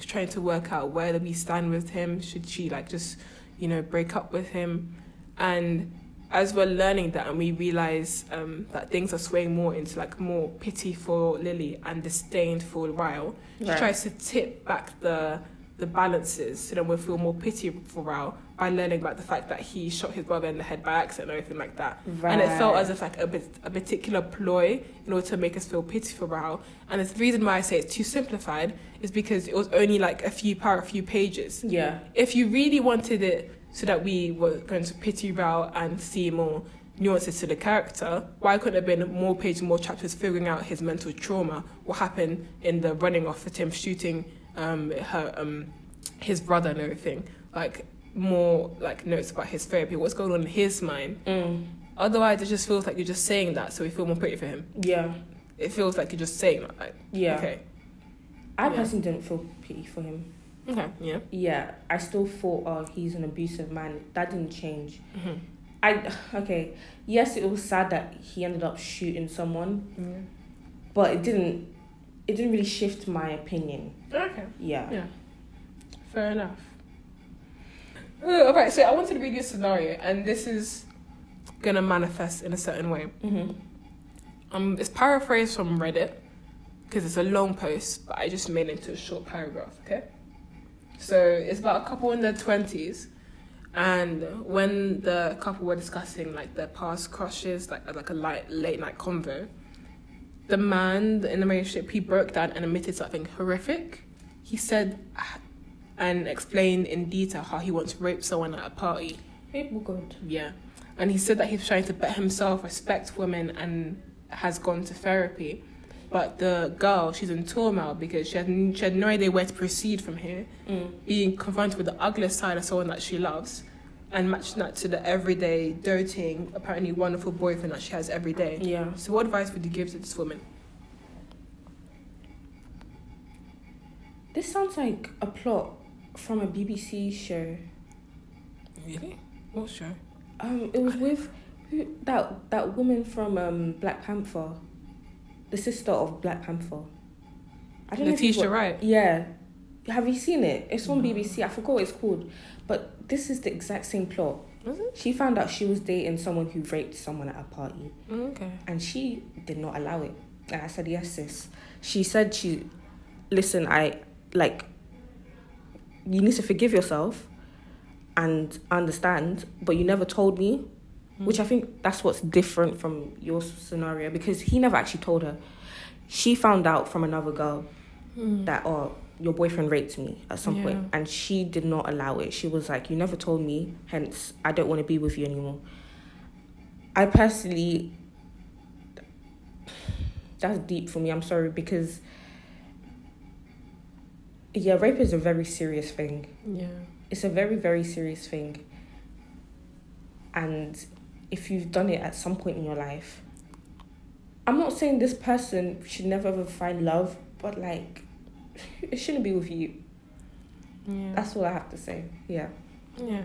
trying to work out where do we stand with him. Should she, like, just, you know, break up with him? And as we're learning that and we realize um, that things are swaying more into like more pity for Lily and disdain for Ryle, she Right. tries to tip back the the balances so then we'll feel more pity for Ryle by learning about the fact that he shot his brother in the head by accident or anything like that. And it felt as if like a, bit, a particular ploy in order to make us feel pity for Ryle. And the reason why I say it's too simplified is because it was only like a few par, a few pages Yeah. if you really wanted it so that we were going to pity Ryle and see more nuances to the character, why couldn't it have been more pages, more chapters figuring out his mental trauma, what happened in the running off with him shooting um, her, um, his brother and everything, like more like notes about his therapy, what's going on in his mind. Mm. Otherwise, it just feels like you're just saying that, so we feel more pity for him. Yeah. It feels like you're just saying that. Like, Yeah. Okay. I Yeah. personally didn't feel pity for him. Okay. Yeah. Yeah. I still thought, oh, he's an abusive man. That didn't change. hmm I <sighs> okay. Yes, it was sad that he ended up shooting someone, but it didn't. It didn't really shift my opinion. Okay. Yeah. Yeah. Fair enough. Uh, all right, so I wanted to read you a scenario, and this is gonna manifest in a certain way. Mhm. Um, it's paraphrased from Reddit because it's a long post, but I just made it into a short paragraph. Okay. So it's about a couple in their twenties, and when the couple were discussing like their past crushes, like like a light, late night convo, the man in the relationship he broke down and admitted something horrific. He said ah, and explained in detail how he once raped someone at a party. People good. Yeah. And he said that he's trying to bet himself, respect women, and has gone to therapy. But the girl, she's in turmoil because she had, she had no idea where to proceed from here, Mm. being confronted with the ugliest side of someone that she loves, and matching that to the everyday, doting, apparently wonderful boyfriend that she has every day. Yeah. So, what advice would you give to this woman? This sounds like a plot from a BBC show. Really? What show? Um, it was with who, that that woman from um Black Panther, the sister of Black Panther. I don't know. Letitia Wright. Yeah. Have you seen it? It's on No. BBC. I forgot what it's called, but this is the exact same plot. It? She found out she was dating someone who raped someone at a party, oh, Okay. and she did not allow it. And I said, "Yes, sis." She said, "She, listen, I like. You need to forgive yourself, and understand, but you never told me." Which I think that's what's different from your scenario because he never actually told her. She found out from another girl Mm. that oh your boyfriend raped me at some Yeah. point and she did not allow it she was like you never told me hence i don't want to be with you anymore i personally that's deep for me i'm sorry because yeah rape is a very serious thing Yeah. it's a very very serious thing and if you've done it at some point in your life i'm not saying this person should never ever find love but like <laughs> it shouldn't be with you Yeah. that's all i have to say yeah Yeah,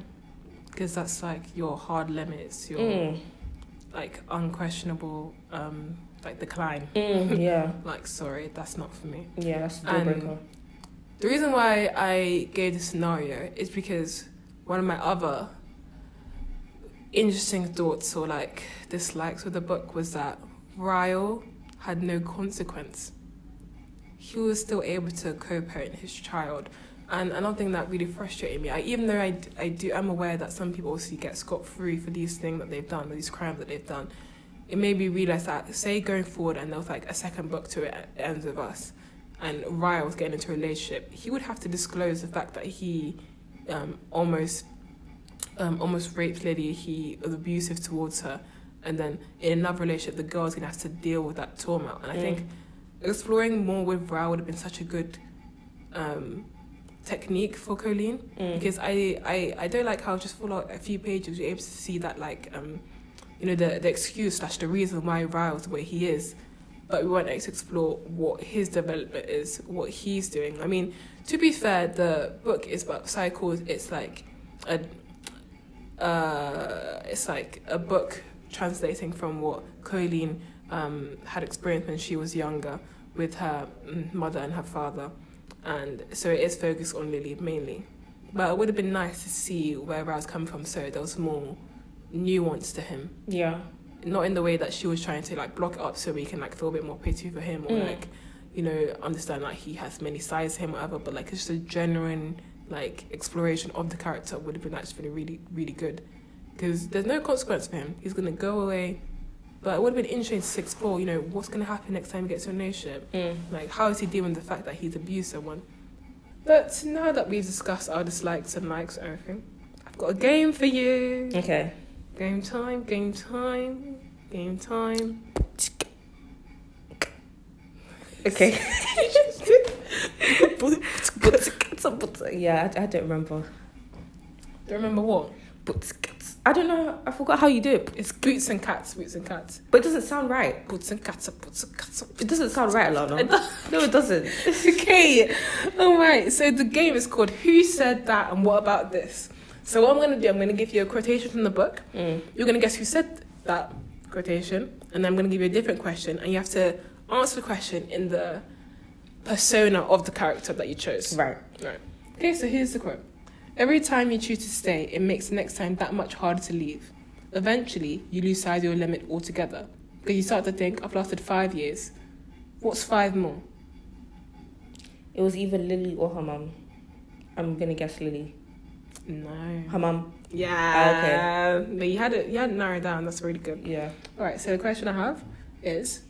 because that's like your hard limits, your mm. like unquestionable um like decline. Mm, yeah <laughs> Like, sorry, that's not for me. yeah that's a deal breaker The reason why I gave this scenario is because one of my other interesting thoughts or like dislikes with the book was that Ryle had no consequence. He was still able to co-parent his child. And another thing that really frustrated me, I, even though I, I do, I'm aware that some people also get scot free for these things that they've done, these crimes that they've done. It made me realize that, say, going forward, and there was like a second book to it, ends with us, and Ryle was getting into a relationship, he would have to disclose the fact that he um, almost um, almost raped Lily, he was abusive towards her, and then in another relationship, the girl's gonna have to deal with that trauma. And I Mm. think exploring more with Ryle would have been such a good um, technique for Colleen Mm. because I, I, I don't like how just for like a few pages you're able to see that like um, you know the the excuse slash the reason why Ryle's the way he is, but we weren't able to explore what his development is, what he's doing. I mean, to be fair, the book is about cycles. It's like a uh, it's like a book translating from what Colleen um, had experienced when she was younger with her mm, mother and her father, and so it is focused on Lily mainly. But it would have been nice to see where I come from, so there was more nuance to him, Yeah. not in the way that she was trying to like block it up so we can like feel a bit more pity for him or Mm. like you know understand that he has many sides to him, whatever. But like it's just a genuine like exploration of the character would have been actually really really good because there's no consequence for him. He's gonna go away. But it would have been interesting to explore, you know, what's gonna happen next time he gets to a relationship. Mm. Like, how is he dealing with the fact that he's abused someone? But now that we've discussed our dislikes and likes and everything, I've got a game for you. Okay. Game time, game time, game time. Okay. <laughs> <laughs> yeah, I, I don't remember. Do you remember what? Boots, cats. I don't know. I forgot how you do it, It's boots and cats, boots and cats. but it doesn't sound right. Boots and cats, boots and cats. It doesn't sound right, Alana. It No, it doesn't. <laughs> <laughs> okay. All right. So the game is called Who Said That and What About This? So what I'm going to do, I'm going to give you a quotation from the book. Mm. You're going to guess who said that quotation, and then I'm going to give you a different question, and you have to answer the question in the persona of the character that you chose. Right. Right. Okay, so here's the quote. Every time you choose to stay, it makes the next time that much harder to leave. Eventually, you lose sight of your limit altogether. Because you start to think, I've lasted five years. What's five more? It was either Lily or her mum. I'm gonna guess Lily. No. Her mum. Yeah. Ah, okay. But you had it you had it narrowed down, that's really good. Yeah. Alright, so the question I have is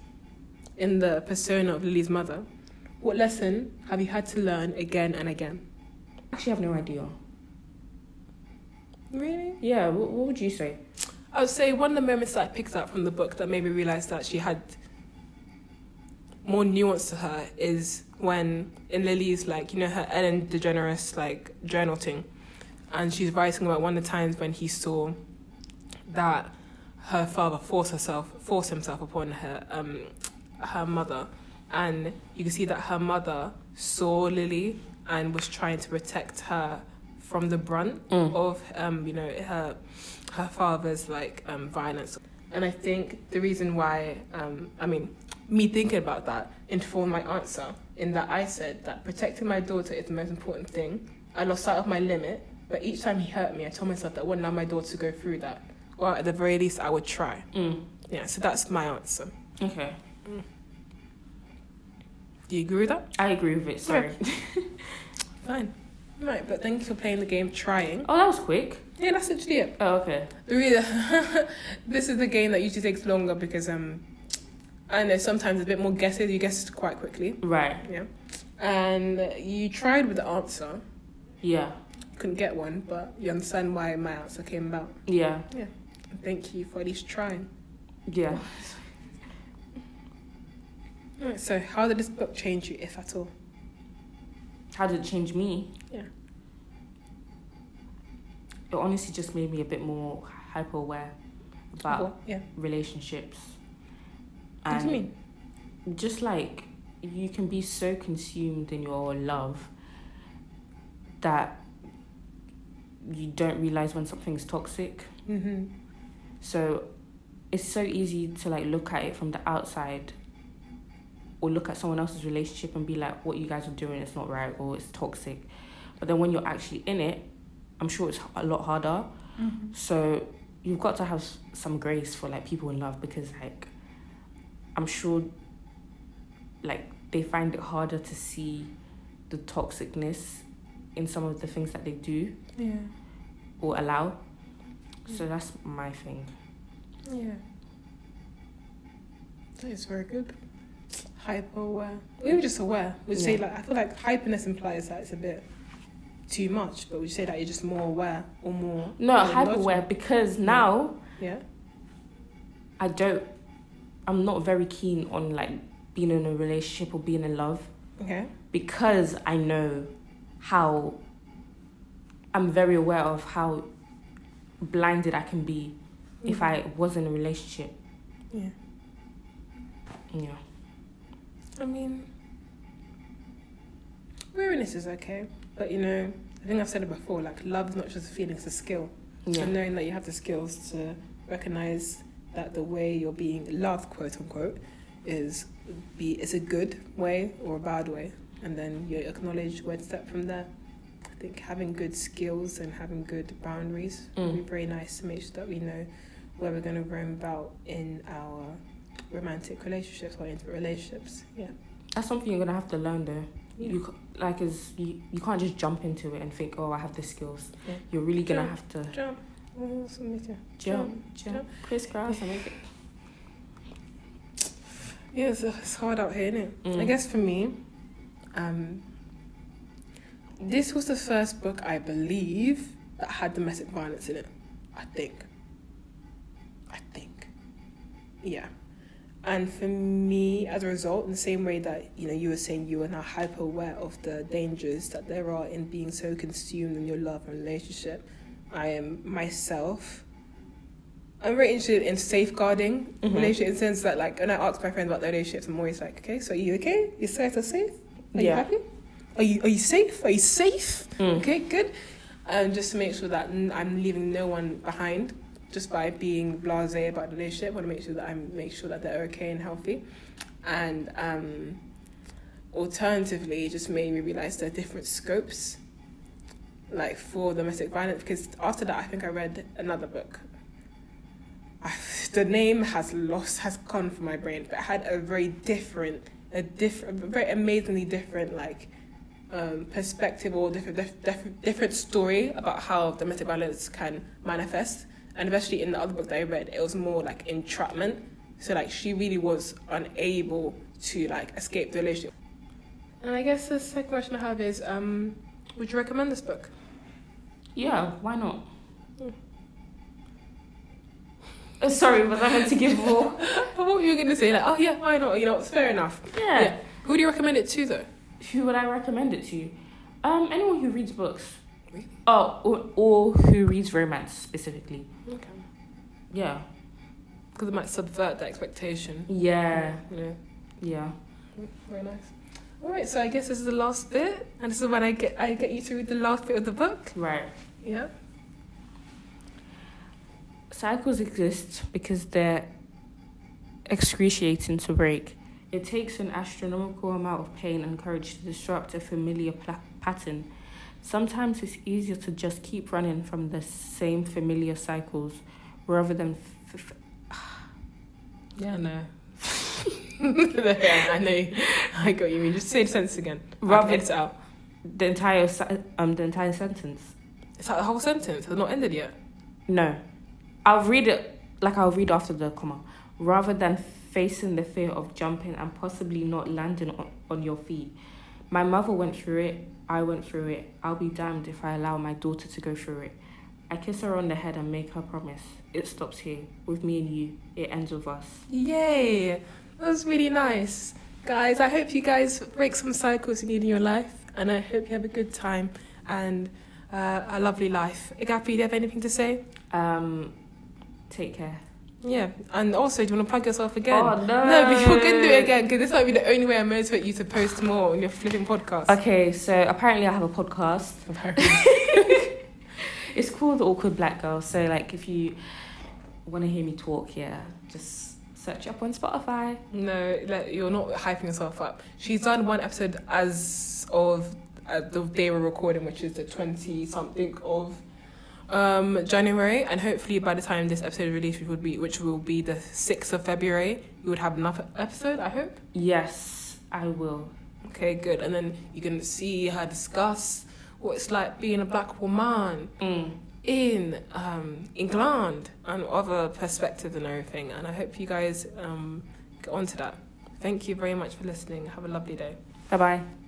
in the persona of Lily's mother, what lesson have you had to learn again and again? Actually, I have no idea. Really? Yeah. What, what would you say? I would say one of the moments that I picked up from the book that made me realize that she had more nuance to her is when in Lily's like you know her Ellen DeGeneres like journal thing, and she's writing about one of the times when he saw that her father forced herself forced himself upon her um her mother, and you can see that her mother saw Lily and was trying to protect her from the brunt Mm. of um you know her her father's like um violence and i think the reason why um i mean me thinking about that informed my answer in that i said that protecting my daughter is the most important thing i lost sight of my limit but each time he hurt me i told myself that i wouldn't allow my daughter to go through that or at the very least i would try Mm. yeah so that's my answer Okay. Do you agree with that I agree with it. Sorry. <laughs> fine right but thank you for playing the game trying Oh, that was quick. yeah that's literally it Oh, okay. The reason <laughs> this is the game that usually takes longer because um I know sometimes it's a bit more guesses. You guessed quite quickly, Right. yeah. And you tried with the answer, Yeah. couldn't get one, but you understand why my answer came about. Yeah. Yeah. Thank you for at least trying. Yeah. <laughs> Alright, so how did this book change you, if at all? How did it change me? Yeah. It honestly just made me a bit more hyper aware about Well, yeah. relationships. What And do you mean? just like you can be so consumed in your love that you don't realize when something's toxic. Mm-hmm. So it's so easy to like look at it from the outside or look at someone else's relationship and be like, what you guys are doing is not right or it's toxic. But then when you're actually in it, I'm sure it's a lot harder. Mm-hmm. So you've got to have some grace for like people in love because like I'm sure like they find it harder to see the toxicness in some of the things that they do Yeah. or allow. So that's my thing. Yeah. That is very good. Hyper aware. Or even just aware. We'd you say like I feel like hyperness implies that it's a bit too much, but would you say that you're just more aware or more No, hyper aware because now Yeah. I don't I'm not very keen on like being in a relationship or being in love Okay. because I know how I'm very aware of how blinded I can be if mm. I was in a relationship. Yeah. Yeah. I mean, weariness is okay, but you know, I think I've said it before. Like, love is not just a feeling; it's a skill. Yeah. And knowing that you have the skills to recognize that the way you're being loved, quote unquote, is be is a good way or a bad way, and then you acknowledge where to step from there. I think having good skills and having good boundaries would be Mm. very nice to make sure that we know where we're going to roam about in our romantic relationships or intimate relationships. Yeah. That's something you're gonna have to learn though. Yeah. You like is you, you can't just jump into it and think, oh, I have the skills. Yeah. You're really gonna Jump. have to Jump. Jump, jump, jump. crisscross, and make it. Yeah, it's, it's hard out here, isn't it? I Mm. guess for me, um, this was the first book I believe that had domestic violence in it. I think. I think. Yeah. And for me, as a result, in the same way that you know you were saying you are now hyper aware of the dangers that there are in being so consumed in your love and relationship, I am myself. I'm very interested in safeguarding Mhm. relationship in the sense that like when I ask my friends about their relationships, I'm always like, okay, so are you okay? You guys are safe? Are you happy? Are you are you safe? Are you safe? Mm. Okay, good. And just to make sure that I'm leaving no one behind, just by being blasé about the relationship, want to make sure that I make sure that they're okay and healthy. And um, alternatively, just made me realize there are different scopes, like for domestic violence. Because after that, I think I read another book. I, <laughs> the name has lost, has gone from my brain, but it had a very different, a different, very amazingly different, like um, perspective or different, dif- dif- different story about how domestic violence can manifest. And especially in the other book that I read, it was more like entrapment. So like she really was unable to like escape the relationship. And I guess the second question I have is, um, would you recommend this book? Yeah, why not? Mm. Uh, sorry, was I meant to give more? <laughs> But what were you going to say? Like, oh yeah, why not? You know, it's fair enough. Yeah. Yeah. Who do you recommend it to though? Who would I recommend it to? Um, anyone who reads books. Really? Oh, or, or who reads romance specifically. Yeah. Because it might subvert the expectation. Yeah. You know. Yeah. Very nice. All right, so I guess this is the last bit, and this is when I get I get you to read the last bit of the book. Right. Yeah. Cycles exist because they're excruciating to break. It takes an astronomical amount of pain and courage to disrupt a familiar pla- pattern. Sometimes it's easier to just keep running from the same familiar cycles rather than. F- f- <sighs> Yeah, no. <laughs> <laughs> yeah, I know. I got you. mean. Just say the sentence again. Rather- it out. the entire um the entire sentence. It's like the whole sentence It's not ended yet. No, I'll read it like I'll read after the comma. Rather than facing the fear of jumping and possibly not landing on, on your feet. My mother went through it. I went through it. I'll be damned if I allow my daughter to go through it. I kiss her on the head and make her promise. It stops here with me and you. It ends with us. Yay! That was really nice. Guys, I hope you guys break some cycles you need in your life, and I hope you have a good time and uh, a lovely life. Agapi, do you have anything to say? Um, take care. Yeah, and also, do you want to plug yourself again? Oh no! No, but you're going to do it again because this might be the only way I motivate you to post more on your flipping podcast. Okay, so apparently I have a podcast. <laughs> It's called the Awkward Black Girl. So like if you want to hear me talk, yeah, just search up on Spotify. No, like, you're not hyping yourself up. She's done one episode as of uh, the day we're recording, which is the 20 something of um, January, and hopefully by the time this episode is released, which would be which will be the 6th of February, you would have another episode. I hope. Yes, I will. Okay, good. And then you can see her discuss what it's like being a black woman Mm. in um, England and other perspectives and everything. And I hope you guys um, get onto that. Thank you very much for listening. Have a lovely day. Bye bye.